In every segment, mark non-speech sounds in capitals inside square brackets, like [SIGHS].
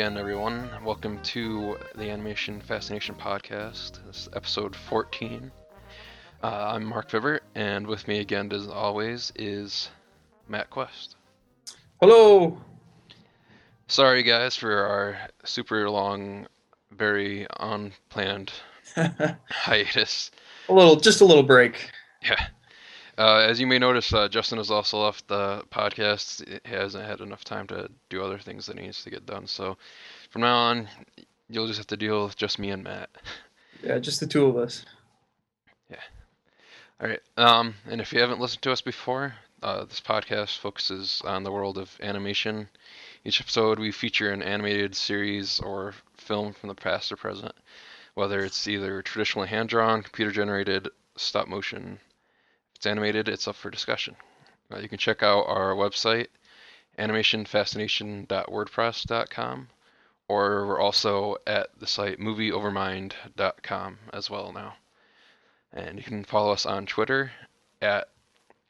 Again, everyone. Welcome to the Animation Fascination Podcast. This is episode 14. Uh, I'm Mark Vibert, and with me again, as always, is Matt Quest. Hello. Sorry, guys, for our super long, very unplanned [LAUGHS] hiatus. a little, just a little break. Yeah. Uh, as you may notice, uh, Justin has also left the podcast. He hasn't had enough time to do other things that he needs to get done. So from now on, you'll just have to deal with just me and Matt. [LAUGHS] Yeah, just the two of us. Yeah. All right. Um, and if you haven't listened to us before, uh, this podcast focuses on the world of animation. Each episode, we feature an animated series or film from the past or present, whether it's either traditionally hand drawn, computer generated, stop motion, it's animated, it's up for discussion. Uh, you can check out our website, animationfascination.wordpress.com, or we're also at the site movieovermind.com as well now. And you can follow us on Twitter at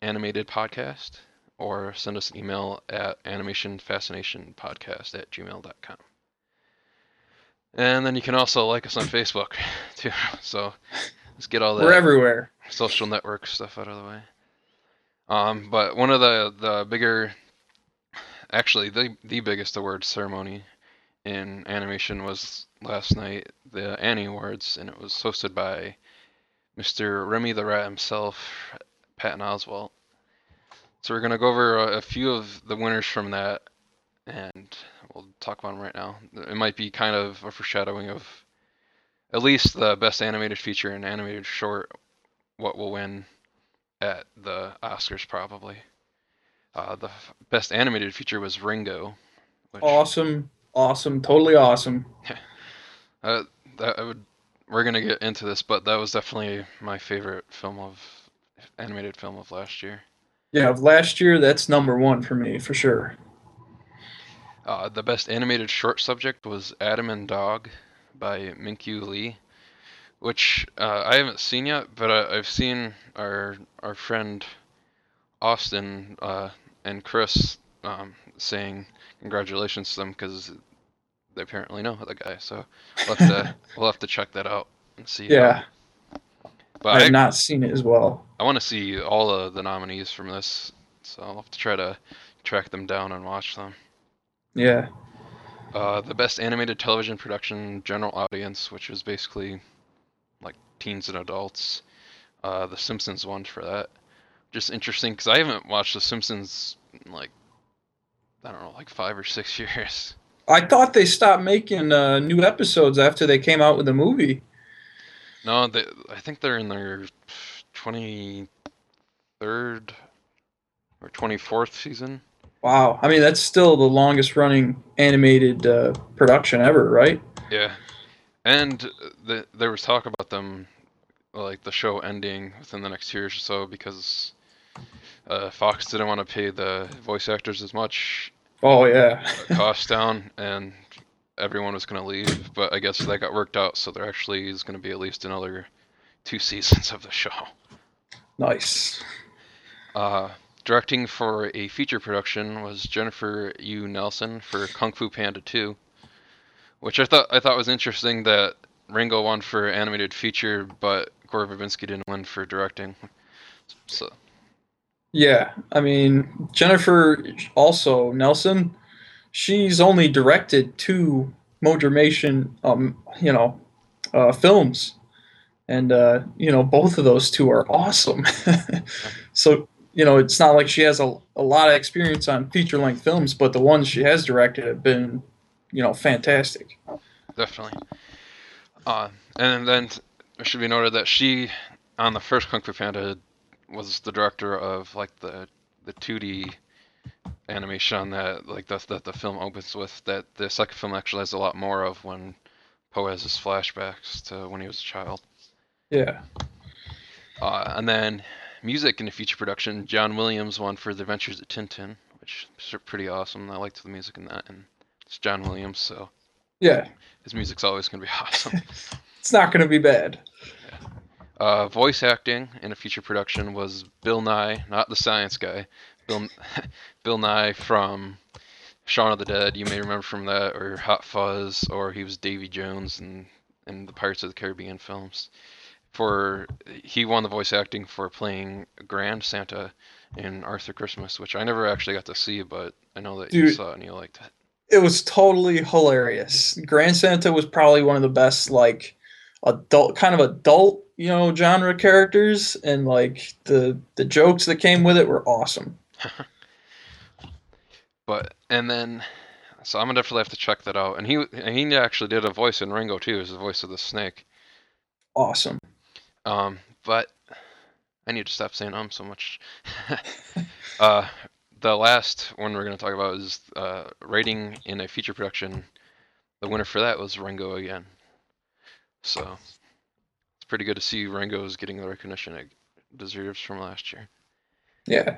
animated podcast or send us an email at animationfascinationpodcast at gmail.com. And then you can also like us on Facebook [LAUGHS] too. So let's get all that. We're everywhere social network stuff out of the way. Um, but one of the the bigger, actually the the biggest award ceremony in animation was last night, the Annie Awards, and it was hosted by Mr. Remy the Rat himself, Patton Oswalt. So we're gonna go over a, a few of the winners from that, and we'll talk about them right now. It might be kind of a foreshadowing of at least the best animated feature and animated short what will win at the Oscars probably. Uh, the best animated feature was Ringo. Which, awesome, awesome, totally awesome. Uh, that I would. We're gonna get into this, but that was definitely my favorite film of animated film of last year. Yeah, of last year that's number one for me for sure. Uh, the best animated short subject was Adam and Dog by Minkyu Lee which uh, I haven't seen yet, but I, have seen our our friend Austin uh, and Chris um, saying congratulations to them because they apparently know the guy. So we'll have to [LAUGHS] we'll have to check that out and see. Yeah. but I have I, not seen it as well. I want to see all of the nominees from this, so I'll have to try to track them down and watch them. Yeah. Uh, the best animated television production general audience, which is basically teens and adults. Uh, the Simpsons one for that. Just interesting because I haven't watched The Simpsons in like I don't know, like five or six [LAUGHS] years. I thought they stopped making uh, new episodes after they came out with the movie. No, they, I think they're in their twenty third or twenty fourth season. Wow, I mean that's still the longest running animated uh, production ever, right? Yeah, and the, there was talk about them, like the show ending within the next year or so because uh, Fox didn't want to pay the voice actors as much. Oh yeah. cost down, and everyone was going to leave. But I guess that got worked out, so there actually is going to be at least another two [LAUGHS] seasons of the show. Nice. Uh, directing for a feature production was Jennifer Yuh Nelson for Kung Fu Panda 2 which I thought I thought was interesting that Ringo won for animated feature, but Gore Verbinski didn't win for directing. So. Yeah, I mean Jennifer also Nelson, she's only directed two Motormation, um, you know, uh, films, and uh, you know both of those two are awesome. [LAUGHS] so you know it's not like she has a, a lot of experience on feature length films, but the ones she has directed have been you know, fantastic. Definitely. Uh, and then it should be noted that she, on the first Kung Fu Panda, was the director of like the the 2D animation that like that that the film opens with. That the second film actually has a lot more of when Po has his flashbacks to when he was a child. Yeah. Uh, and then music in the feature production, John Williams won for The Adventures of Tintin, which is pretty awesome. I liked the music in that, and it's John Williams, so yeah, his music's always gonna be [LAUGHS] awesome. [LAUGHS] it's not gonna be bad. Yeah. Uh, voice acting in a feature production was Bill Nighy, not the science guy. Bill [LAUGHS] Bill Nighy from Shaun of the Dead, you may remember from that, or Hot Fuzz, or he was Davy Jones in in the Pirates of the Caribbean films. For he won the voice acting for playing Grand Santa in Arthur Christmas, which I never actually got to see, but I know that you saw it and you liked it. It was totally hilarious. Grand Santa was probably one of the best, like adult, kind of adult, you know, genre characters, and like the the jokes that came with it were awesome. [LAUGHS] But and then, so I'm gonna definitely have to check that out. And he and he actually did a voice in Ringo too, as the voice of the snake. Awesome. Um, but I need to stop saying um so much. [LAUGHS] uh, the last one we're gonna talk about is uh, rating in a feature production. The winner for that was Ringo again. So it's pretty good to see Rengo is getting the recognition it deserves from last year. Yeah.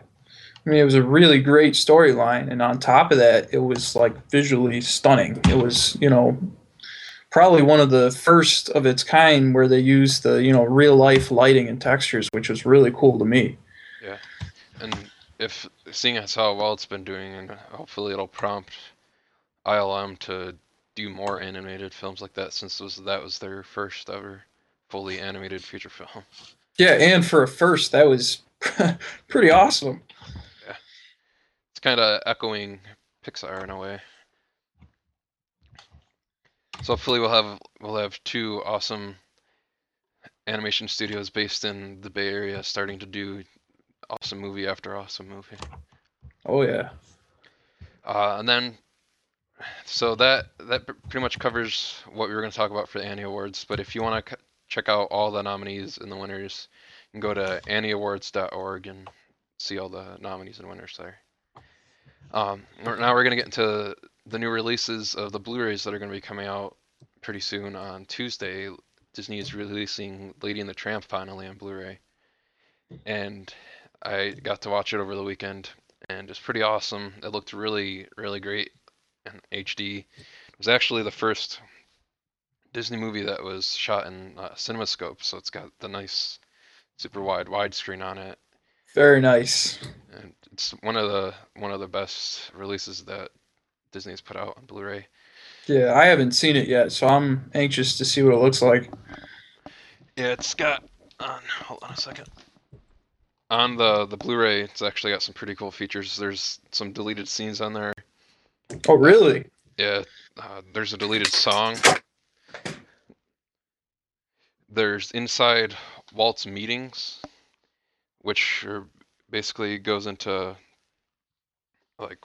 I mean, it was a really great storyline, and on top of that, it was like visually stunning. It was, you know, probably one of the first of its kind where they used the, you know, real life lighting and textures, which was really cool to me. Yeah. And if seeing as how well it's been doing, and hopefully it'll prompt ILM to do more animated films like that, since was that was their first ever fully animated feature film. Yeah, and for a first, that was [LAUGHS] pretty awesome. Yeah, It's kind of echoing Pixar in a way. So hopefully we'll have we'll have two awesome animation studios based in the Bay Area starting to do awesome movie after awesome movie. Oh yeah. Uh, and then, so that that pretty much covers what we were going to talk about for the Annie Awards. But if you want to c- check out all the nominees and the winners, you can go to annieawards.org and see all the nominees and winners there. Um, now we're going to get into the new releases of the Blu-rays that are going to be coming out pretty soon. On Tuesday, Disney is releasing Lady and the Tramp finally on Blu-ray, and I got to watch it over the weekend and it's pretty awesome. It looked really, really great in HD. It was actually the first Disney movie that was shot in uh, CinemaScope, so it's got the nice, super wide widescreen on it, Very nice. and it's one of the one of the best releases that Disney's put out on Blu-ray. Yeah, I haven't seen it yet, so I'm anxious to see what it looks like. Yeah, it's got on. Hold on a second. On the the Blu-ray, it's actually got some pretty cool features. There's some deleted scenes on there. Oh, really? Yeah, uh, there's a deleted song. There's inside Walt's meetings, which are basically goes into like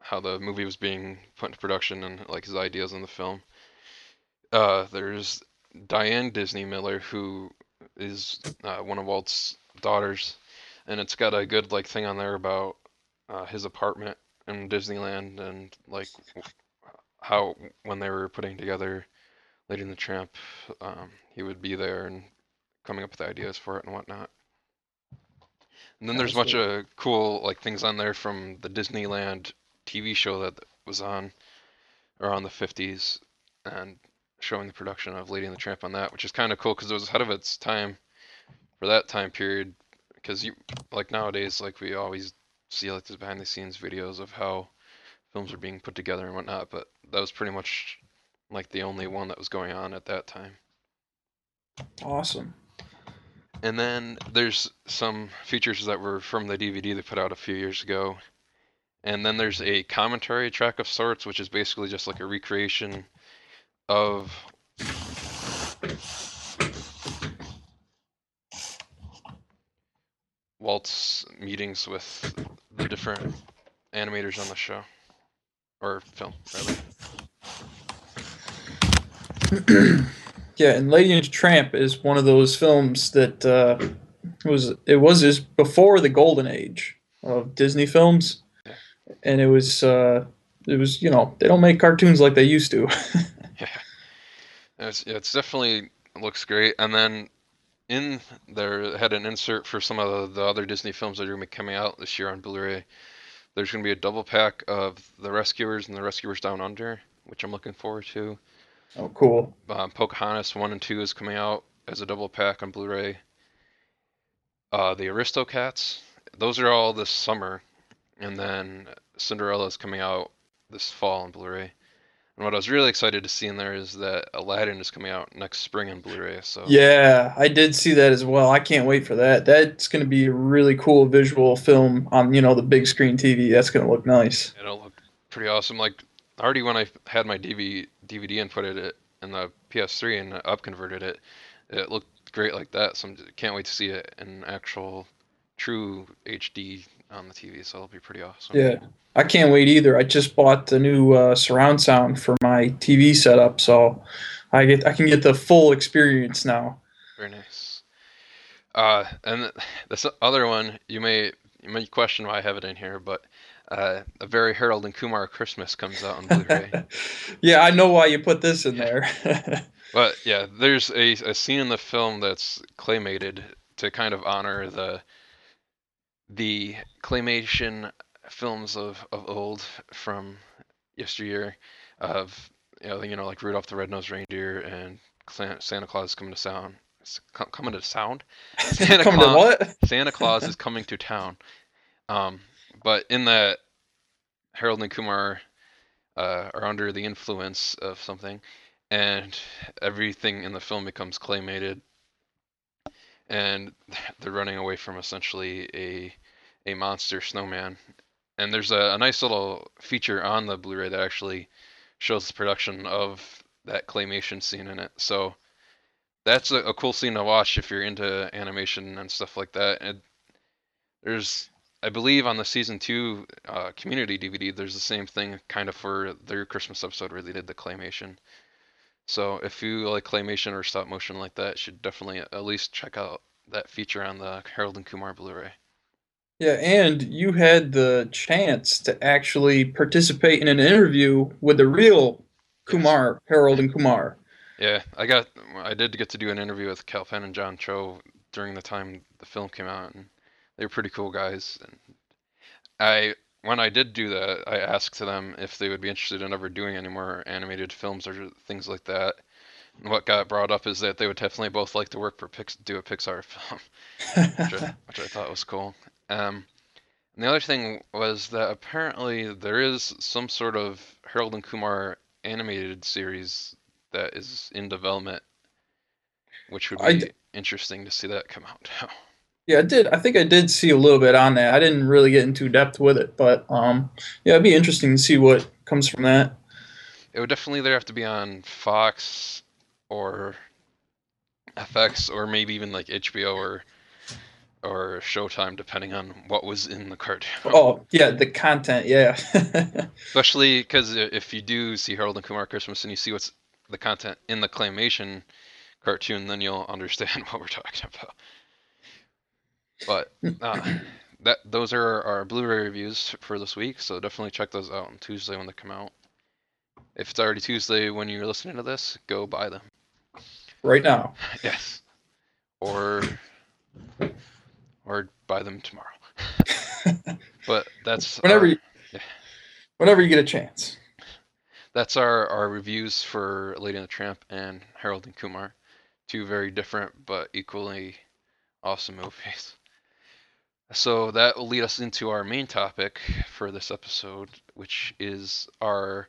how the movie was being put into production and like his ideas on the film. Uh, there's Diane Disney Miller, who is uh, one of Walt's daughters, and it's got a good like thing on there about uh, his apartment in Disneyland and like how when they were putting together Lady and the Tramp, um, he would be there and coming up with ideas for it and whatnot. And then there's a bunch of cool like things on there from the Disneyland TV show that was on around the 50s and showing the production of Lady and the Tramp on that, which is kind of cool because it was ahead of its time for that time period. Because you like nowadays, like we always see like these behind the scenes videos of how films are being put together and whatnot, but that was pretty much like the only one that was going on at that time. Awesome. And then there's some features that were from the DVD they put out a few years ago. And then there's a commentary track of sorts, which is basically just like a recreation of Walt's meetings with the different animators on the show. Or film, rather. [CLEARS THROAT] Yeah, and Lady and the Tramp is one of those films that uh, was it was is before the golden age of Disney films, and it was uh, it was you know they don't make cartoons like they used to. [LAUGHS] Yeah, it's yeah, it's definitely looks great. And then in there had an insert for some of the, the other Disney films that are gonna be coming out this year on Blu-ray. There's gonna be a double pack of The Rescuers and The Rescuers Down Under, which I'm looking forward to. oh, cool. Um, Pocahontas one and two is coming out as a double pack on Blu-ray. Uh, the Aristocats, those are all this summer, and then Cinderella is coming out this fall on Blu-ray. And what I was really excited to see in there is that Aladdin is coming out next spring on Blu-ray. So Yeah, I did see that as well. I can't wait for that. That's going to be a really cool visual film on, you know, the big screen TV. That's going to look nice. it'll look pretty awesome. Like already when I had my DV, DVD inputted it in the PS3 and upconverted it, it looked great like that. So I can't wait to see it in actual true HD on the TV. So it'll be pretty awesome. Yeah. I can't wait either. I just bought the new uh, surround sound for my TV setup, so I get I can get the full experience now. Very nice. Uh, and [LAUGHS] this other one, you may you may question why I have it in here, but uh, a very Harold and Kumar Christmas comes out on Blu-ray. [LAUGHS] yeah, I know why you put this in there. [LAUGHS] but yeah, there's a, a scene in the film that's claymated to kind of honor the the claymation films of, of old from yesteryear of you know you know like Rudolph the Red-Nosed Reindeer and Santa Claus is coming to sound coming to sound [LAUGHS] Santa coming Claus, to what? Santa Claus is coming to town. Um, but in that Harold and Kumar uh, are under the influence of something, and everything in the film becomes claymated, and [LAUGHS] they're running away from essentially a a monster snowman. And there's a, a nice little feature on the Blu-ray that actually shows the production of that claymation scene in it. So that's a, a, cool scene to watch if you're into animation and stuff like that. And there's, I believe, on the season two uh, community DVD, there's the same thing kind of for their Christmas episode where they did the claymation. So if you like claymation or stop motion like that, you should definitely at least check out that feature on the Harold and Kumar Blu-ray. Yeah, and you had the chance to actually participate in an interview with the real Kumar, Harold and Kumar. Yeah, I got I did get to do an interview with Kal Penn and John Cho during the time the film came out, and they were pretty cool guys. And I when I did do that, I asked them if they would be interested in ever doing any more animated films or things like that. And what got brought up is that they would definitely both like to work for Pix, do a Pixar [LAUGHS] film, which, I, [LAUGHS] which I thought was cool. Um, and the other thing was that apparently there is some sort of Harold and Kumar animated series that is in development, which would be interesting to see that come out Yeah, I did. I think I did see a little bit on that. I didn't really get into depth with it, but um, yeah, it'd be interesting to see what comes from that. It would definitely either have to be on Fox or FX or maybe even like HBO or or Showtime, depending on what was in the cartoon. Oh yeah, the content, yeah. [LAUGHS] Especially because if you do see Harold and Kumar Christmas and you see what's the content in the claymation cartoon, then you'll understand [LAUGHS] what we're talking about. But [LAUGHS] uh, that those are our Blu-ray reviews for this week, so definitely check those out on Tuesday when they come out. If it's already Tuesday when you're listening to this, go buy them. Right now. [LAUGHS] Yes. Or or buy them tomorrow. [LAUGHS] but that's whenever our, you, yeah. whenever you get a chance. That's our our reviews for Lady and the Tramp and Harold and Kumar, two very different but equally awesome movies. So that will lead us into our main topic for this episode, which is our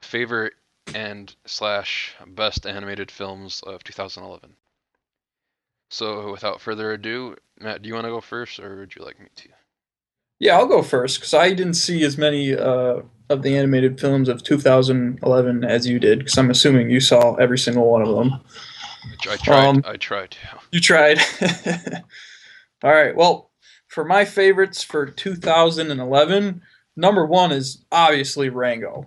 favorite and slash best animated films of 2011. So, without further ado, Matt, do you want to go first, or would you like me to? Yeah, I'll go first because I didn't see as many uh, of the animated films of 2011 as you did. Because I'm assuming you saw every single one of them. I tried. Um, I tried. You tried. [LAUGHS] All right. Well, for my favorites for 2011, number one is obviously Rango.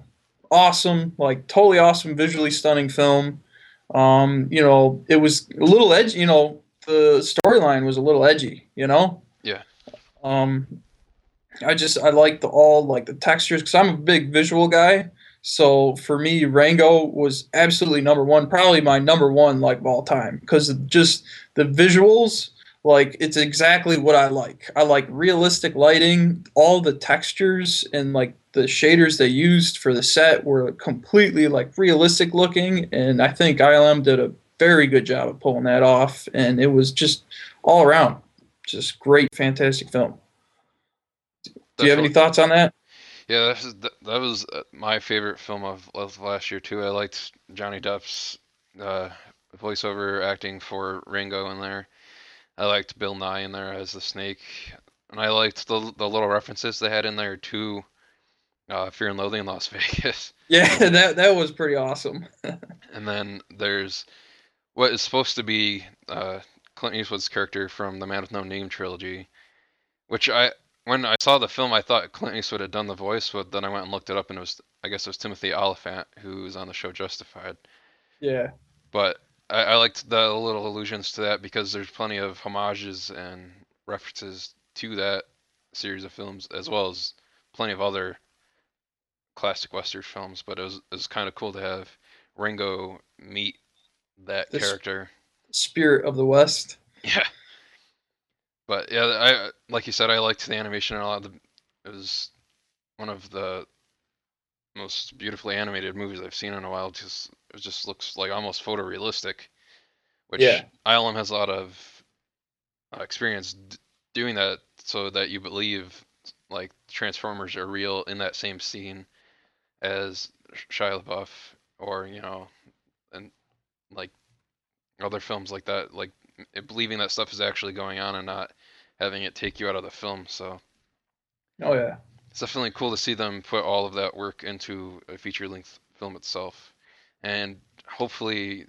Awesome, like totally awesome, visually stunning film. Um, you know, it was a little edgy. You know, the storyline was a little edgy, you know. Yeah. Um, I just I like the all like the textures because I'm a big visual guy. So for me, Rango was absolutely number one, probably my number one like of all time because just the visuals. Like it's exactly what I like. I like realistic lighting. All the textures and like the shaders they used for the set were completely like realistic looking, and I think ILM did a very good job of pulling that off, and it was just all around just great, fantastic film. Do you have any thoughts on that? Yeah, that was, that was uh, my favorite film of, of last year too. I liked Johnny Depp's uh, voiceover acting for Ringo in there. I liked Bill Nighy in there as the snake, and I liked the the little references they had in there too. uh, Fear and Loathing in Las [LAUGHS] Vegas. Yeah, [LAUGHS] that that was pretty awesome. [LAUGHS] and then there's what is supposed to be uh, Clint Eastwood's character from the Man with No Name trilogy, which I when I saw the film I thought Clint Eastwood had done the voice, but then I went and looked it up and it was I guess it was Timothy Olyphant who was on the show Justified. Yeah. But I, I liked the little allusions to that because there's plenty of homages and references to that series of films as well as plenty of other classic western films. But it was it was kind of cool to have Ringo meet that This- character. Spirit of the West. [LAUGHS] Yeah. But yeah, I like you said, I liked the animation and a lot. Of the, it was one of the most beautifully animated movies I've seen in a while. Just it just looks like almost photorealistic, which Yeah. ILM has a lot of uh, experience d- doing that, so that you believe like Transformers are real in that same scene as Shia LaBeouf, or you know, and like other films like that, like believing that stuff is actually going on and not having it take you out of the film. So Oh yeah. It's definitely cool to see them put all of that work into a feature length film itself. And hopefully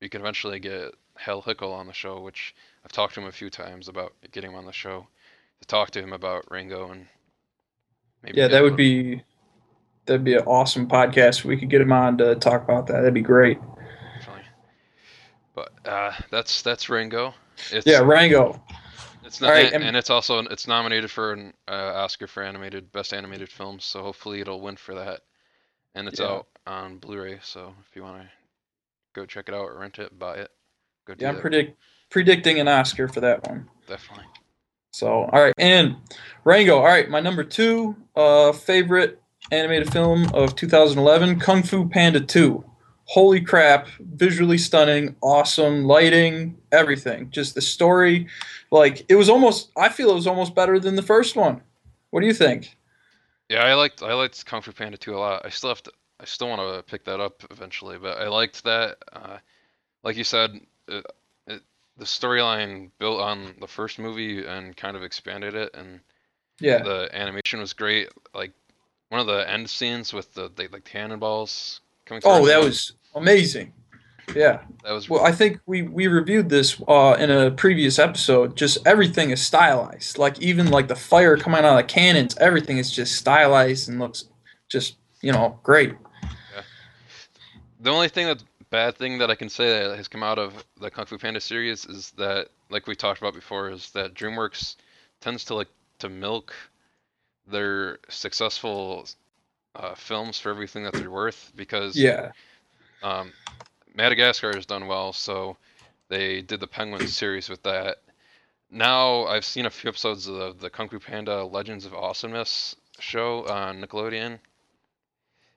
we can eventually get Hal Hickel on the show, which I've talked to him a few times about getting him on the show to talk to him about Ringo and maybe Yeah, that would be that'd be an awesome podcast. We could get him on to talk about that. That'd be great. definitely. But uh, that's that's Ringo. It's, Yeah, Rango. It's not, right, and, and- it's also it's nominated for an uh, Oscar for animated best animated film, so hopefully it'll win for that. And it's Yeah. out on Blu-ray, so if you want to go check it out or rent it, buy it, go do Yeah, I'm predict predicting an Oscar for that one. Definitely. So, all right, and Rango. All right, my number two uh, favorite animated film of 2011, Kung Fu Panda 2. Holy crap! Visually stunning, awesome lighting, everything. Just the story, like it was almost. I feel it was almost better than the first one. What do you think? Yeah, I liked I liked Kung Fu Panda 2 a lot. I still have to I still want to pick that up eventually, but I liked that. Uh, like you said, it, it, the storyline built on the first movie and kind of expanded it, and Yeah, the animation was great. Like one of the end scenes with the they, like cannonballs coming. Oh, that was amazing. Yeah. that was Well, I think we we reviewed this uh, in a previous episode. Just everything is stylized. Like even like the fire coming out of the cannons, everything is just stylized and looks just you know great. the only thing that bad thing that I can say that has come out of the Kung Fu Panda series is that, like we talked about before, is that DreamWorks tends to like to milk their successful uh, films for everything that they're worth because Yeah. Um, Madagascar has done well, so they did the Penguin series with that. Now I've seen a few episodes of the, Kung Fu Panda Legends of Awesomeness show on Nickelodeon.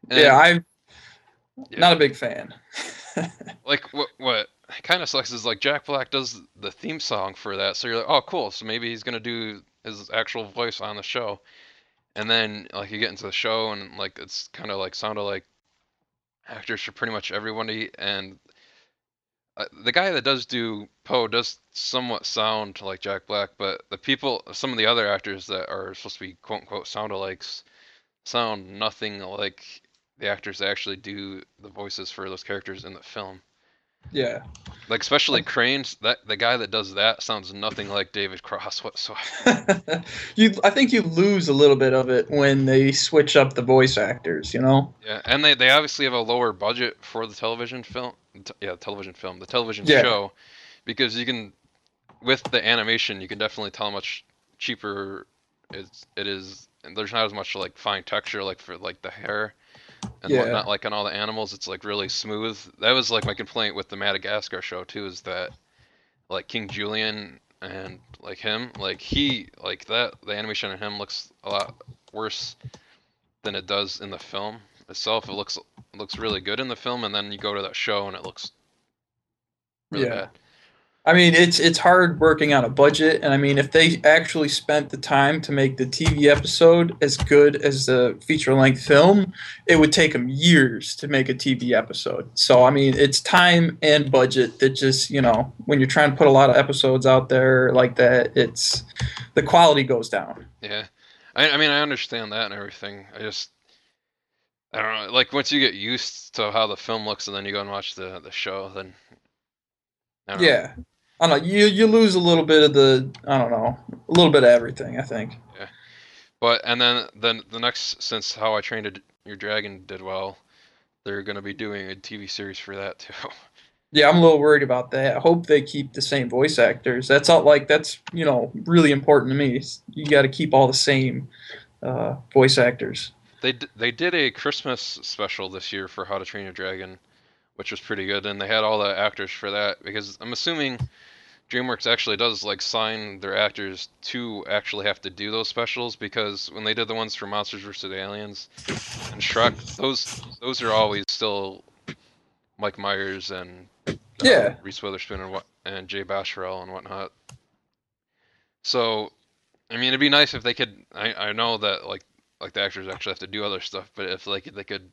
And, yeah, I'm yeah. not a big fan. [LAUGHS] like what what kind of sucks is like Jack Black does the theme song for that, so you're like, oh cool, so maybe he's gonna do his actual voice on the show, and then like you get into the show and like it's kind of like sounded like actors for pretty much everybody, and uh, the guy that does do Po does somewhat sound like Jack Black, but the people, some of the other actors that are supposed to be quote unquote sound alikes, sound nothing like the actors that actually do the voices for those characters in the film. Yeah. Like especially Crane's that the guy that does that sounds nothing like David Cross [LAUGHS] whatsoever. [LAUGHS] you, I think you lose a little bit of it when they switch up the voice actors. You know. Yeah, and they, they obviously have a lower budget for the television film. T- yeah, television film, the television Yeah. show, because you can with the animation you can definitely tell how much cheaper it's it is. And there's not as much like fine texture like for like the hair and Yeah. whatnot. Like on all the animals, it's like really smooth. That was like my complaint with the Madagascar show too, is that like King Julien and like him, like he like that the animation of him looks a lot worse than it does in the film itself. It looks it looks really good in the film, and then you go to that show and it looks really Yeah. bad. I mean, it's it's hard working on a budget, and I mean, if they actually spent the time to make the TV episode as good as the feature length film, it would take them years to make a TV episode. So I mean, it's time and budget that just you know when you're trying to put a lot of episodes out there like that, it's the quality goes down. Yeah, I, I mean, I understand that and everything. I just I don't know. Like once you get used to how the film looks, and then you go and watch the the show, then yeah. know. I don't know. You you lose a little bit of the I don't know a little bit of everything. I think. Yeah, but and then then the next since How I Trained a- Your Dragon did well, they're gonna be doing a TV series for that too. Yeah, I'm a little worried about that. I hope they keep the same voice actors. That's all. Like that's you know really important to me. You got to keep all the same uh, voice actors. They d- they did a Christmas special this year for How to Train Your Dragon, which was pretty good, and they had all the actors for that because I'm assuming DreamWorks actually does like sign their actors to actually have to do those specials because when they did the ones for Monsters vs Aliens and Shrek, those those are always still Mike Myers and uh, Yeah. Reese Witherspoon and what and Jay Baruchel and whatnot. So, I mean, it'd be nice if they could. I I know that like like the actors actually have to do other stuff, but if like they could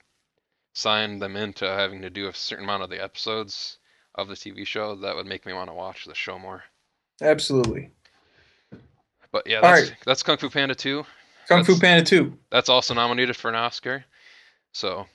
sign them into having to do a certain amount of the episodes of the TV show, that would make me want to watch the show more. Absolutely. But yeah, that's right. that's Kung Fu Panda 2. Kung Fu Panda 2. That's also nominated for an Oscar. So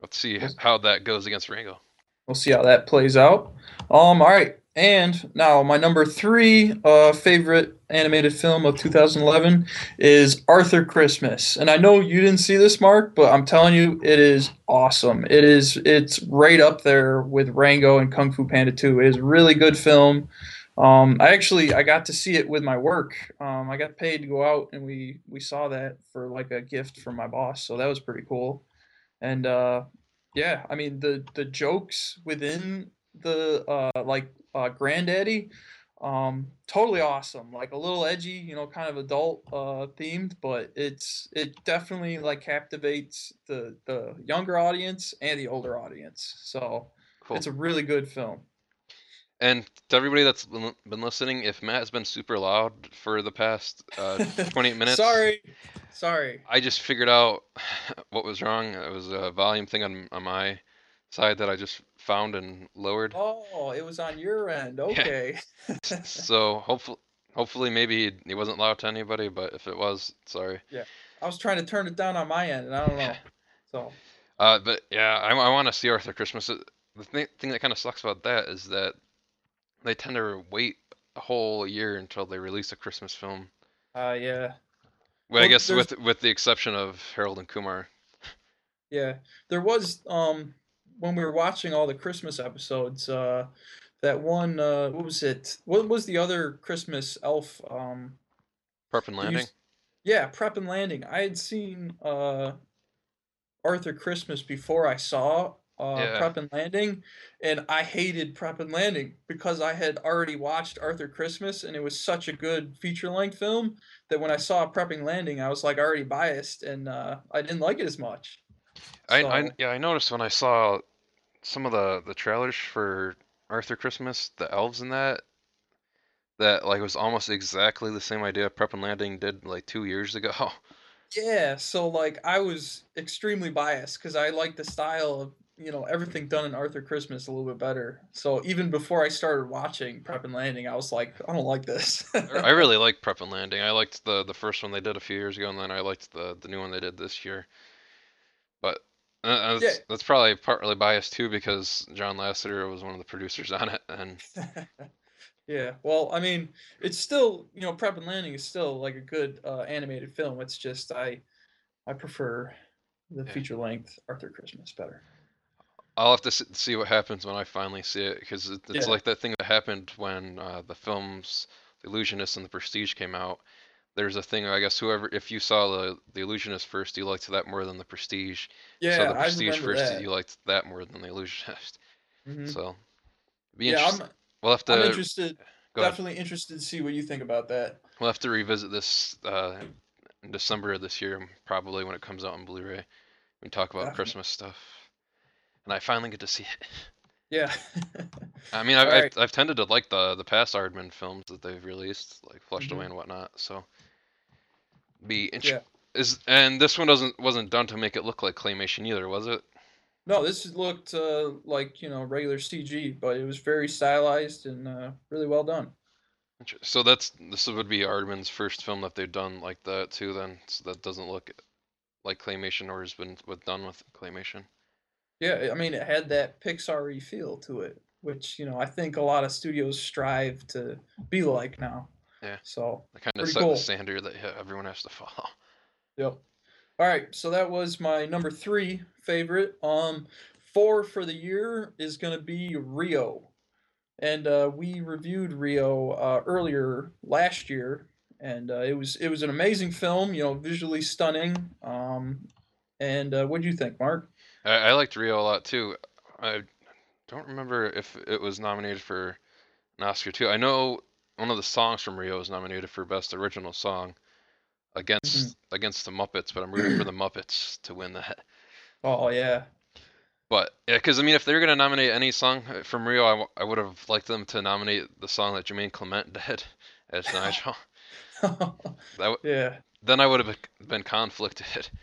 let's see how that goes against Rango. We'll see how that plays out. Um, all right, and now my number three uh, favorite animated film of 2011 is Arthur Christmas, and I know you didn't see this, Mark, but I'm telling you, it is awesome. It is it's right up there with Rango and Kung Fu Panda 2. It is a really good film. Um, I actually I got to see it with my work. Um, I got paid to go out, and we we saw that for like a gift from my boss, so that was pretty cool. And uh, yeah, I mean the the jokes within the uh like uh Granddaddy, um totally awesome. Like a little edgy, you know, kind of adult uh themed, but it's it definitely like captivates the the younger audience and the older audience. So Cool. it's a really good film. And to everybody that's been listening, if Matt has been super loud for the past uh, 28 [LAUGHS] minutes, Sorry. Sorry. I just figured out [SIGHS] what was wrong. It was a volume thing on, on my side that I just found and lowered. Oh, it was on your end. [LAUGHS] Okay. So hopefully, hopefully maybe he wasn't loud to anybody, but if it was, sorry. Yeah, I was trying to turn it down on my end and I don't know. [LAUGHS] So Uh, but yeah, I, I want to see Arthur Christmas. The thing, thing that kind of sucks about that is that they tend to wait a whole year until they release a Christmas film. uh yeah. Well, I guess there's- with with the exception of Harold and Kumar. Yeah, there was um when we were watching all the Christmas episodes, uh that one uh what was it? What was the other Christmas elf um Prep and Landing. s- Yeah, Prep and Landing. I had seen uh Arthur Christmas before I saw uh Yeah. Prep and Landing and I hated Prep and Landing because I had already watched Arthur Christmas and it was such a good feature-length film that when I saw Prep and Landing I was like already biased and uh I didn't like it as much. I, I yeah I noticed when I saw some of the the trailers for Arthur Christmas, the elves in that, that like was almost exactly the same idea Prep and Landing did like two years ago. [LAUGHS] Yeah, so like I was extremely biased because I like the style of you know everything done in Arthur Christmas a little bit better. So even before I started watching Prep and Landing, I was like, I don't like this. I really like Prep and Landing. I liked the the first one they did a few years ago, and then I liked the the new one they did this year. Uh, that's, Yeah. that's probably partly biased too because John Lasseter was one of the producers on it, and [LAUGHS] yeah, well, I mean, it's still you know Prep and Landing is still like a good uh, animated film. It's just I I prefer the Yeah. feature length Arthur Christmas better. I'll have to see what happens when I finally see it because it's Yeah. like that thing that happened when uh, the films The Illusionist and The Prestige came out. There's a thing, I guess, whoever, if you saw the The Illusionist first, you liked that more than The Prestige. Yeah, so The I Prestige remember first, that. you liked that more than The Illusionist. Mhm. So, be Yeah. I'm We'll have to. I'm interested. Definitely interested to see what you think about that. We'll have to revisit this uh, in December of this year, probably when it comes out on Blu-ray. We can talk about Definitely. Christmas stuff, and I finally get to see it. Yeah. [LAUGHS] I mean, [LAUGHS] I've, All I've. I've tended to like the the past Aardman films that they've released, like Flushed Mhm. Away and whatnot. So be Yeah. is and this one doesn't wasn't done to make it look like claymation either, was it? No, this looked uh, like you know regular CG, but it was very stylized and uh, really well done. So that's this would be Aardman's first film that they've done like that too. Then so that doesn't look like claymation or has been with done with claymation. Yeah, I mean it had that Pixar-y feel to it, which you know I think a lot of studios strive to be like now. Yeah. So They kind of set cool. the standard that everyone has to follow. [LAUGHS] Yep. All right, so that was my number three favorite. Um, four for the year is gonna be Rio, and uh, we reviewed Rio uh, earlier last year, and uh, it was it was an amazing film. You know, visually stunning. Um, and uh, what do you think, Mark? I, I liked Rio a lot too. I don't remember if it was nominated for an Oscar too. I know one of the songs from Rio was nominated for best original song against against the Muppets, but I'm rooting for the [CLEARS THROAT] Muppets to win that. Oh yeah, But yeah, because I mean, if they're gonna nominate any song uh, from Rio, I, w- I would have liked them to nominate the song that Jermaine Clement [LAUGHS] did as Nigel. [LAUGHS] That w- yeah, then I would have been conflicted. [LAUGHS]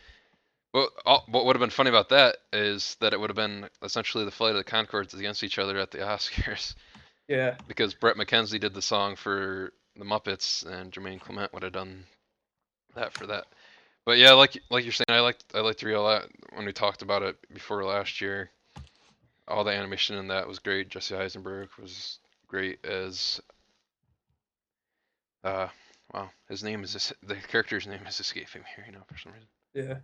But all, what would have been funny about that is that it would have been essentially the Flight of the Conchords against each other at the Oscars yeah. because Bret McKenzie did the song for the Muppets and Jermaine Clement would have done that for that. But yeah, like like you're saying, I liked I liked Rio a lot when we talked about it before last year. All the animation in that was great. Jesse Eisenberg was great as uh wow, his name is the character's name is escaping me right now for some reason. Yeah.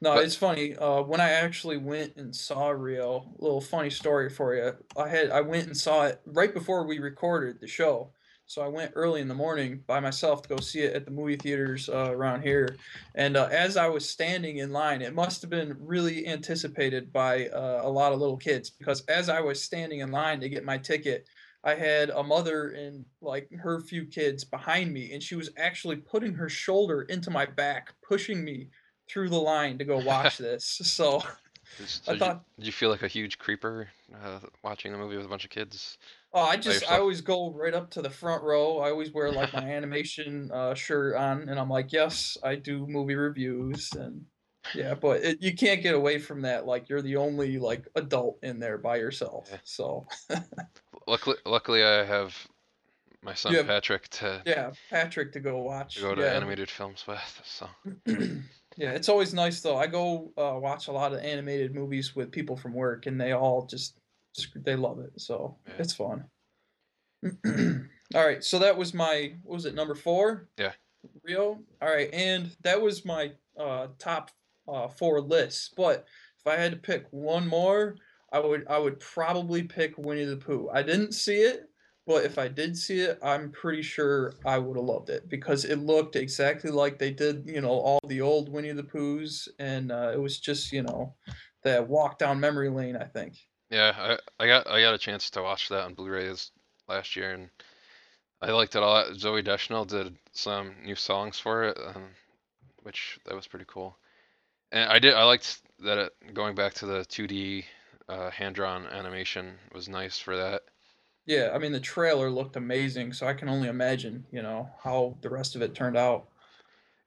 No, But- it's funny. Uh, when I actually went and saw Rio, little funny story for you. I had I went and saw it right before we recorded the show. So I went early in the morning by myself to go see it at the movie theaters uh, around here. And uh, as I was standing in line, it must have been really anticipated by uh, a lot of little kids because as I was standing in line to get my ticket, I had a mother and like her few kids behind me, and she was actually putting her shoulder into my back, pushing me through the line to go [LAUGHS] watch this. So [LAUGHS] [LAUGHS] Is- I thought- you, did you feel like a huge creeper uh, watching the movie with a bunch of kids? oh, I just I always go right up to the front row. I always wear like my animation uh, shirt on, and I'm like, yes, I do movie reviews, and yeah, but it, you can't get away from that. Like you're the only like adult in there by yourself. Yeah. So Luckily, luckily I have my son have- Patrick to, yeah, Patrick to go watch. to go to yeah. animated films with. So [CLEARS THROAT] yeah, it's always nice though. I go uh, watch a lot of animated movies with people from work, and they all just they love it. So Yeah. it's fun. [CLEARS THROAT] all right, so that was my what was it number four? Yeah. Rio. All right, and that was my uh, top uh, four lists. But if I had to pick one more, I would I would probably pick Winnie the Pooh. I didn't see it, but if I did see it, I'm pretty sure I would have loved it because it looked exactly like they did, you know, all the old Winnie the Poohs, and uh, it was just, you know, that walk down memory lane. I think. yeah, I, I got I got a chance to watch that on Blu-ray last year, and I liked it a lot. Zooey Deschanel did some new songs for it, um, which that was pretty cool. And I did I liked that it, going back to the 2D uh, hand-drawn animation was nice for that. Yeah, I mean the trailer looked amazing, so I can only imagine, you know, how the rest of it turned out.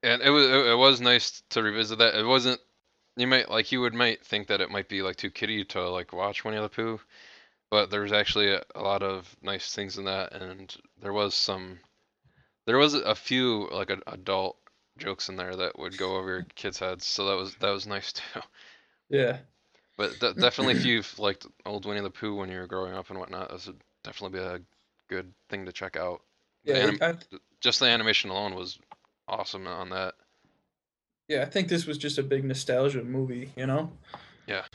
And it was it, was nice to revisit that. It wasn't you might like you would might think that it might be like too kiddie to like watch Winnie the Pooh, but there's actually a, a lot of nice things in that, and there was some there was a few like a, adult jokes in there that would go over your kids' heads, so that was that was nice [LAUGHS] too. Yeah. But de- definitely if you've liked old Winnie the Pooh when you were growing up and whatnot, this would definitely be a good thing to check out. The Yeah, anim- I, just the animation alone was awesome on that. yeah, I think this was just a big nostalgia movie, you know? Yeah,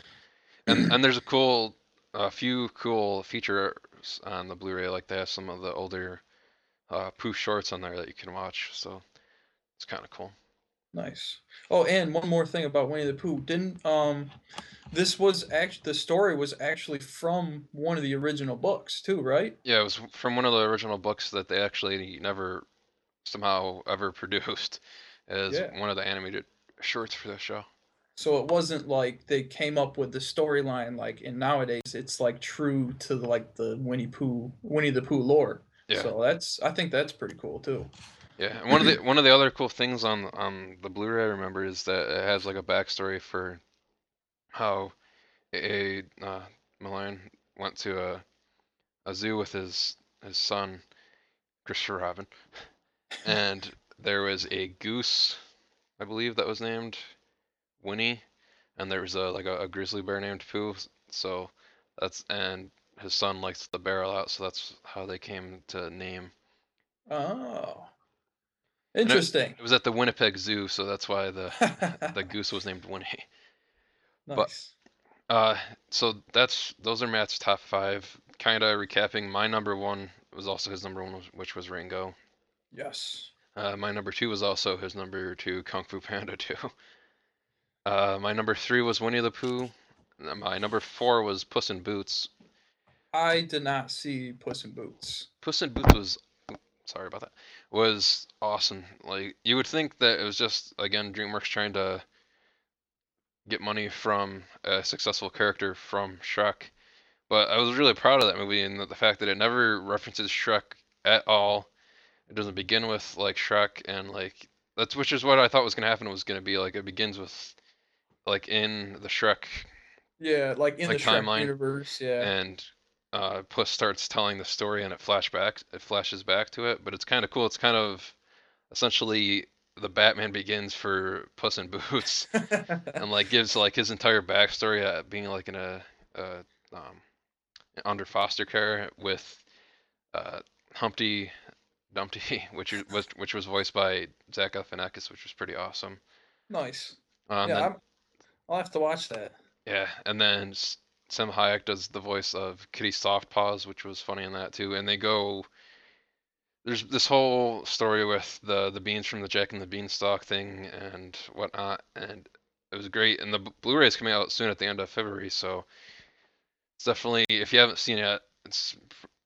and and there's a cool a few cool features on the Blu-ray like they have some of the older uh Pooh shorts on there that you can watch so it's kind of cool Nice. Oh, and one more thing about Winnie the Pooh. Didn't um this was actually the story was actually from one of the original books too, right? yeah it was from one of the original books that they actually never somehow ever [LAUGHS] produced as Yeah. one of the animated shorts for the show So it wasn't like they came up with the storyline like in nowadays it's like true to the, like the Winnie Pooh Winnie the Pooh lore. Yeah. So that's I think that's pretty cool too. Yeah, and one of the one of the other cool things on on the Blu-ray I remember is that it has like a backstory for how a uh, Milne went to a a zoo with his his son Christopher Robin, [LAUGHS] and there was a goose, I believe that was named Winnie, and there was a like a, a grizzly bear named Pooh. So that's and his son likes the bear a lot, so that's how they came to name. Oh. Interesting. It was at the Winnipeg Zoo, so that's why the the goose was named Winnie. [LAUGHS] nice. Uh, so that's those are Matt's top five. Kind of recapping, my number one was also his number one, which was Rango. yes. Uh, my number two was also his number two, Kung Fu Panda 2. [LAUGHS] Uh, my number three was Winnie the Pooh. My number four was Puss in Boots. I did not see Puss in Boots. Puss in Boots was, sorry about that, was awesome. Like you would think that it was just again DreamWorks trying to get money from a successful character from Shrek, but I was really proud of that movie and the fact that it never references Shrek at all. It doesn't begin with like Shrek and like that's which is what I thought was gonna happen was gonna be like it begins with like in the Shrek Yeah, like in Like the Shrek timeline. universe. Yeah. and uh, Puss starts telling the story and it flashback it flashes back to it. But it's kind of cool. It's kind of essentially the Batman Begins for Puss in Boots, [LAUGHS] and like gives like his entire backstory at being like in a, um, under foster care with uh, Humpty Dumpty, [LAUGHS] which was which was voiced by Zach Galifianakis, which was pretty awesome. nice. Uh, and yeah, then- I'll have to watch that. Yeah, and then Salma Hayek does the voice of Kitty Softpaws, which was funny in that too. And they go, there's this whole story with the the beans from the Jack and the Beanstalk thing and whatnot, and it was great. And the B- Blu-ray is coming out soon at the end of February, so it's definitely if you haven't seen it, it's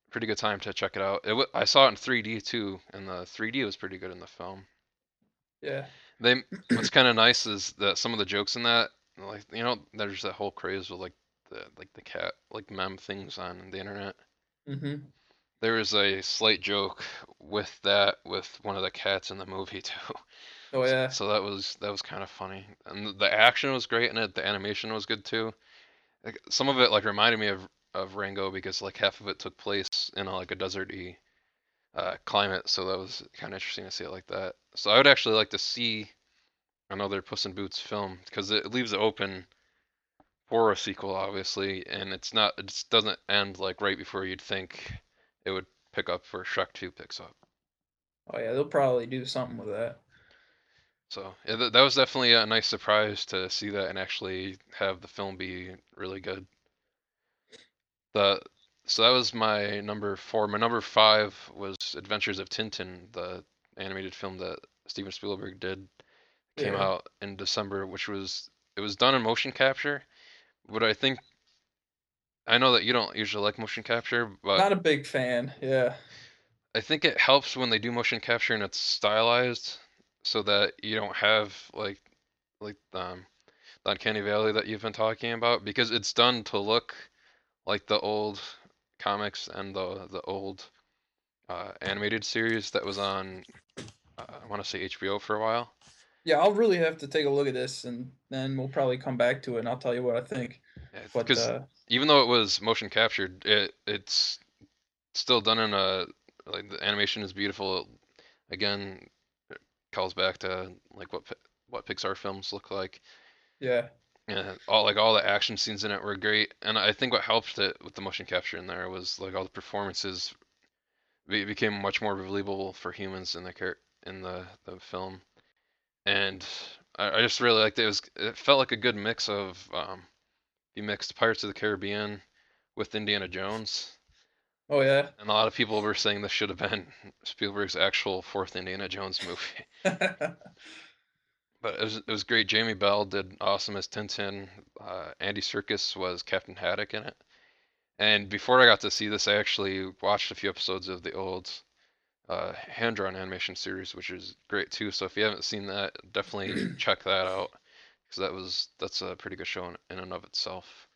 pretty good time to check it out. It w- I saw it in 3D too, and the 3D was pretty good in the film. Yeah. They what's kind of nice is that some of the jokes in that, like you know, there's that whole craze with like the like the cat like mem things on the internet. Mm-hmm. There was a slight joke with that with one of the cats in the movie [LAUGHS] too. Oh yeah. So that was that was kind of funny, and the- the action was great in it. The animation was good too. Like, some of it like reminded me of of Rango because like half of it took place in a, like a deserty uh, climate, so that was kind of interesting to see it like that. So I would actually like to see another Puss in Boots film because it leaves it open for a sequel, obviously, and it's not it just doesn't end like right before you'd think it would pick up for Shrek 2 picks up. Oh yeah, they'll probably do something with that. So yeah, th- that was definitely a nice surprise to see that and actually have the film be really good. The so that was my number four. My number five was Adventures of Tintin, the animated film that Steven Spielberg did. Came Yeah. out in December, which was it was done in motion capture, but I think I know that you don't usually like motion capture, but Not a big fan. Yeah. I think it helps when they do motion capture and it's stylized so that you don't have like like um the uncanny valley that you've been talking about because it's done to look like the old comics and the the old uh, animated series that was on uh, I want to say HBO for a while. Yeah, I'll really have to take a look at this, and then we'll probably come back to it, and I'll tell you what I think. But Because uh, even though it was motion captured, it it's still done in a like the animation is beautiful. Again, it calls back to like what what Pixar films look like. yeah, Yeah, all like all the action scenes in it were great, and I think what helped it with the motion capture in there was like all the performances be, became much more believable for humans in the char- in the the film, and I, I just really liked it. It was it felt like a good mix of um, you mixed Pirates of the Caribbean with Indiana Jones, oh yeah, and a lot of people were saying this should have been [LAUGHS] Spielberg's actual fourth Indiana Jones movie. [LAUGHS] But it was it was great. Jamie Bell did awesome as Tintin. Uh, Andy Serkis was Captain Haddock in it. And before I got to see this, I actually watched a few episodes of the old uh, hand-drawn animation series, which is great too. So if you haven't seen that, definitely [CLEARS THROAT] check that out. Because that was that's a pretty good show in, in and of itself.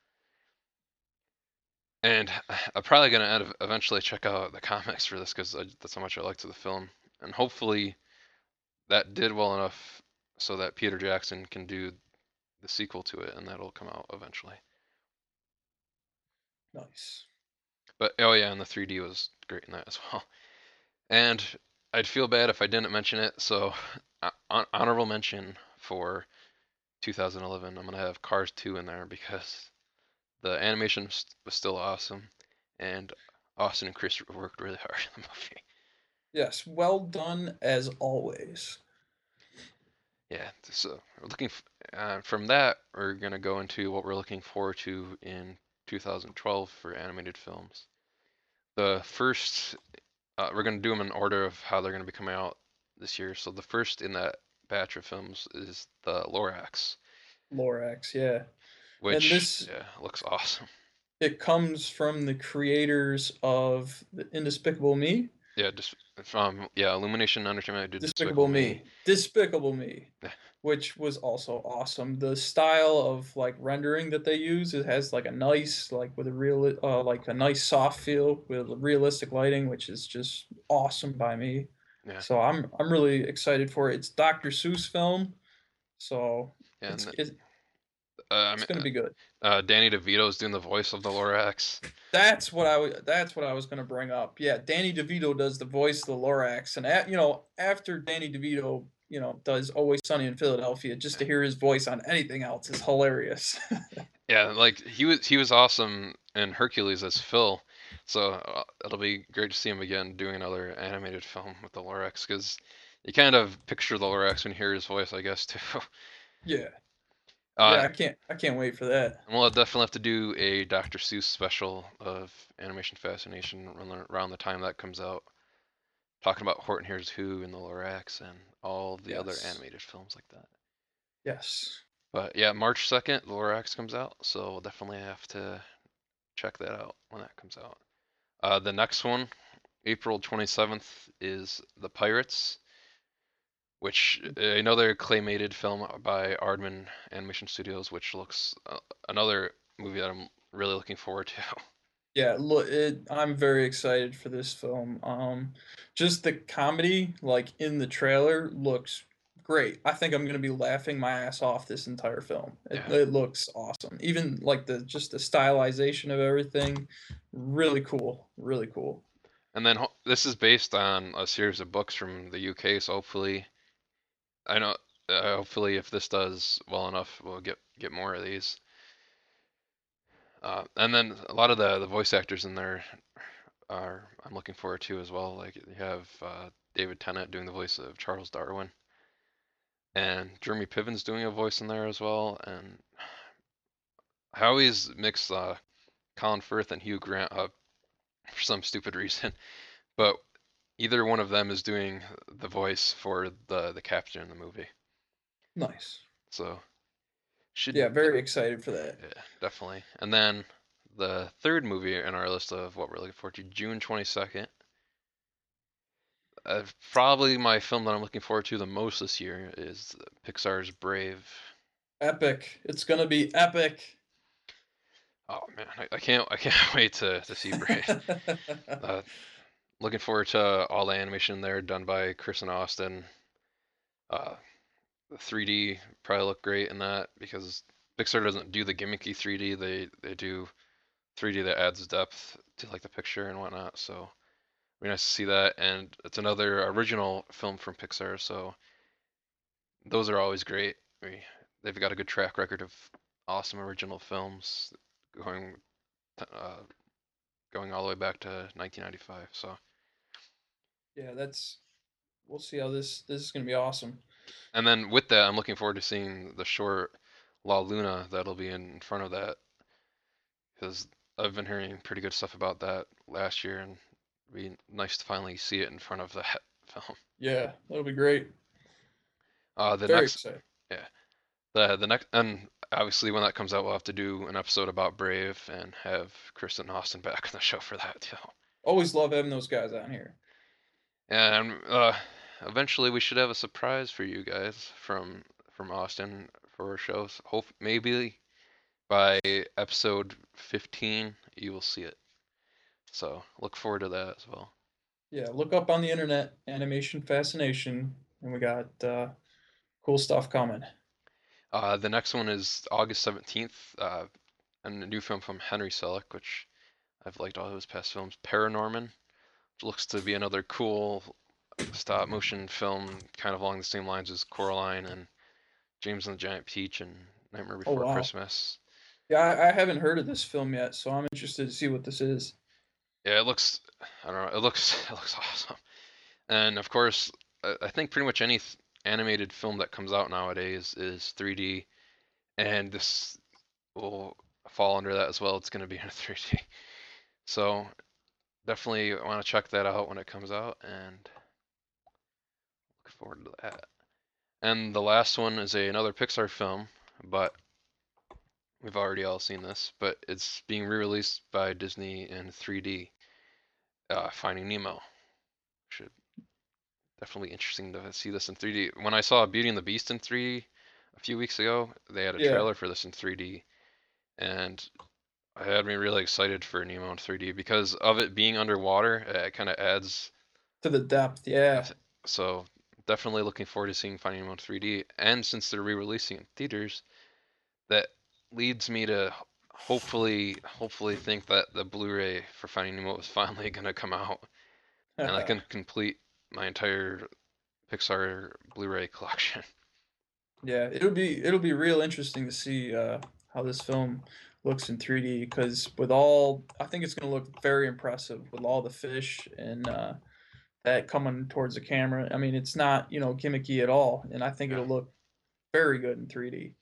And [SIGHS] I'm probably gonna eventually check out the [LAUGHS] comics for this because that's how much I liked the film, and hopefully that did well enough so that Peter Jackson can do the sequel to it, and that'll come out eventually. Nice. But oh yeah, and the 3D was great in that as [LAUGHS] well. And I'd feel bad if I didn't mention it, so [LAUGHS] honorable mention for 2011. I'm gonna have Cars 2 in there because the animation was still awesome, and Austin and Chris [LAUGHS] worked really hard in the movie. Yes, well done as always. Yeah, so we're looking uh, from that. We're gonna go into what we're looking forward to in 2012 for animated films. The first uh, we're gonna do them in order of how they're gonna be coming out this year. So the first in that batch of films is the Lorax. Lorax, yeah. Which this, yeah looks awesome. It comes from the creators of the Indespicable Me. Yeah, just from yeah, Illumination Entertainment did Despicable, Despicable Me. Me. Despicable Me. which was also awesome. The style of like rendering that they use it has like a nice like with a real uh, like a nice soft feel with realistic lighting, which is just awesome by me. Yeah. So I'm I'm really excited for it. It's Dr. Seuss film, so yeah, it's, it's, uh, it's gonna be good. Uh, Danny DeVito is doing the voice of the Lorax. That's what I that's what I was gonna bring up. Yeah, Danny DeVito does the voice of the Lorax, and at, you know after Danny DeVito you know does Always Sunny in Philadelphia, just to hear his voice on anything else is hilarious. [LAUGHS] yeah, like he was he was awesome in Hercules as Phil, so uh, it'll be great to see him again doing another animated film with the Lorax because you kind of picture the Lorax when you hear his voice, I guess [LAUGHS] too. yeah. Uh, yeah, I can't. I can't wait for that. We'll definitely have to do a Dr. Seuss special of Animation Fascination around the time that comes out talking about Horton Hears Who and the Lorax and all the yes. other animated films like that. Yes. But yeah, March 2nd, the Lorax comes out, so we'll definitely have to check that out when that comes out. Uh, the next one, April 27th, is The Pirates, which another claymated film by Aardman Animation Studios, which looks uh, another movie that I'm really looking forward to. [LAUGHS] Yeah, look, it, I'm very excited for this film. Um, just the comedy, like in the trailer, looks great. I think I'm gonna be laughing my ass off this entire film. It, yeah. it looks awesome. Even like the just the stylization of everything, really cool, really cool. And then this is based on a series of books from the UK, so hopefully, I know, uh, hopefully if this does well enough, we'll get get more of these. Uh, and then a lot of the the voice actors in there are I'm looking forward to as well. Like you have uh, David Tennant doing the voice of Charles Darwin, and Jeremy Piven's doing a voice in there as well. And I always mix uh, Colin Firth and Hugh Grant up [LAUGHS] for some stupid reason, [LAUGHS] but either one of them is doing the voice for the the captain in the movie. Nice. So should yeah, very excited for that. Yeah, definitely. And then the third movie in our list of what we're looking forward to, June twenty second. Uh, probably my film that I'm looking forward to the most this year is Pixar's Brave. Epic! It's gonna be epic. Oh man, I, I can't I can't [LAUGHS] wait to to see Brave. [LAUGHS] uh, looking forward to all the animation there done by Chris and Austin. Uh, the 3D probably look great in that because Pixar doesn't do the gimmicky 3D. They they do 3D that adds depth to like the picture and whatnot. So be nice to see that. And it's another original film from Pixar, so those are always great. We, they've got a good track record of awesome original films going uh, going all the way back to 1995. So yeah, that's we'll see how this this is going to be awesome. And then with that, I'm looking forward to seeing the short La Luna that'll be in front of that because I've been hearing pretty good stuff about that last year, and be nice to finally see it in front of that [LAUGHS] film. Yeah, that'll be great. Uh, the Very next, excited. yeah, the the next, and obviously when that comes out, we'll have to do an episode about Brave and have Chris and Austin back on the show for that too. Always love having those guys on here. And uh, eventually we should have a surprise for you guys from from Austin for our shows. Hope maybe by episode 15 you will see it. So look forward to that as well. Yeah, look up on the internet animation fascination, and we got uh, cool stuff coming. Uh, the next one is August 17th, uh, and a new film from Henry Selick, which I've liked all his past films. Paranorman, which looks to be another cool stop motion film, kind of along the same lines as Coraline and James and the Giant Peach and Nightmare Before oh, wow. Christmas. Yeah, I, I haven't heard of this film yet, so I'm interested to see what this is. Yeah, it looks. I don't know. It looks. [LAUGHS] It looks awesome. And of course, I think pretty much any th- animated film that comes out nowadays is 3D, and this will fall under that as well. It's going to be in 3D. [LAUGHS] So definitely want to check that out when it comes out, and look forward to that. And the last one is a another Pixar film, but we've already all seen this, but it's being re-released by Disney in 3D. Uh, Finding Nemo. Should definitely interesting to see this in 3D. When I saw Beauty and the Beast in 3D a few weeks ago, they had a Yeah. trailer for this in 3D, and it had me really excited for Nemo in 3D because of it being underwater. It kind of adds To the depth, yeah. so definitely looking forward to seeing Finding Nemo in 3D. And since they're re-releasing in theaters, that leads me to hopefully hopefully think that the Blu-ray for Finding Nemo is [LAUGHS] finally gonna come out, and I can [LAUGHS] complete my entire Pixar Blu-ray collection. [LAUGHS] Yeah, it'll be it'll be real interesting to see uh, how this film looks in 3D because with all I think it's going to look very impressive with all the fish and uh, that coming towards the camera. I mean, it's not you know gimmicky at all, and I think Yeah. it'll look very good in 3D.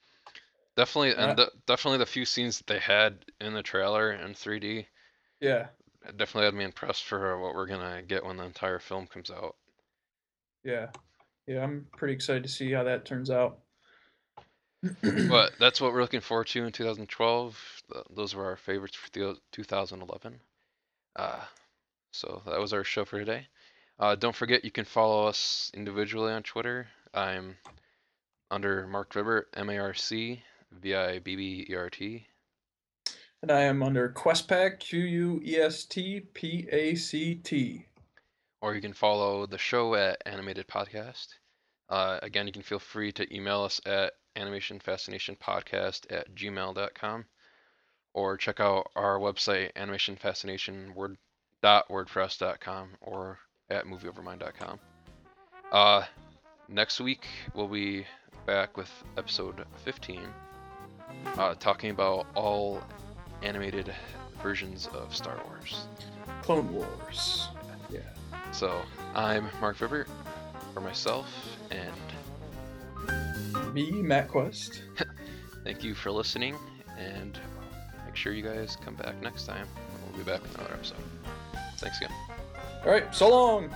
Definitely, Uh, and the, definitely the few scenes that they had in the trailer in 3D Yeah, it definitely had me impressed for what we're gonna get when the entire film comes out. yeah, yeah. I'm pretty excited to see how that turns out. But [CLEARS THROAT] that's what we're looking forward to in 2012. Those were our favorites for the 2011. Uh, so that was our show for today. Uh, don't forget you can follow us individually on Twitter. I'm under Marc Vibbert, M A R C V I B B E R T. and I am under Questpact Q U E S T P A C T. or you can follow the show at Animated Podcast. Uh, again, you can feel free to email us at animationfascinationpodcast at gmail.com or check out our website, animationfascinationword.wordpress.com or at movieovermind.com. Uh, next week, we'll be back with episode 15, uh, talking about all animated versions of Star Wars. Clone Wars. Yeah. So I'm Marc Vibbert for myself, and Me, Matt Quest. [LAUGHS] thank you for listening. And make sure you guys come back next time. We'll be back with another episode. Thanks again. All right, so long.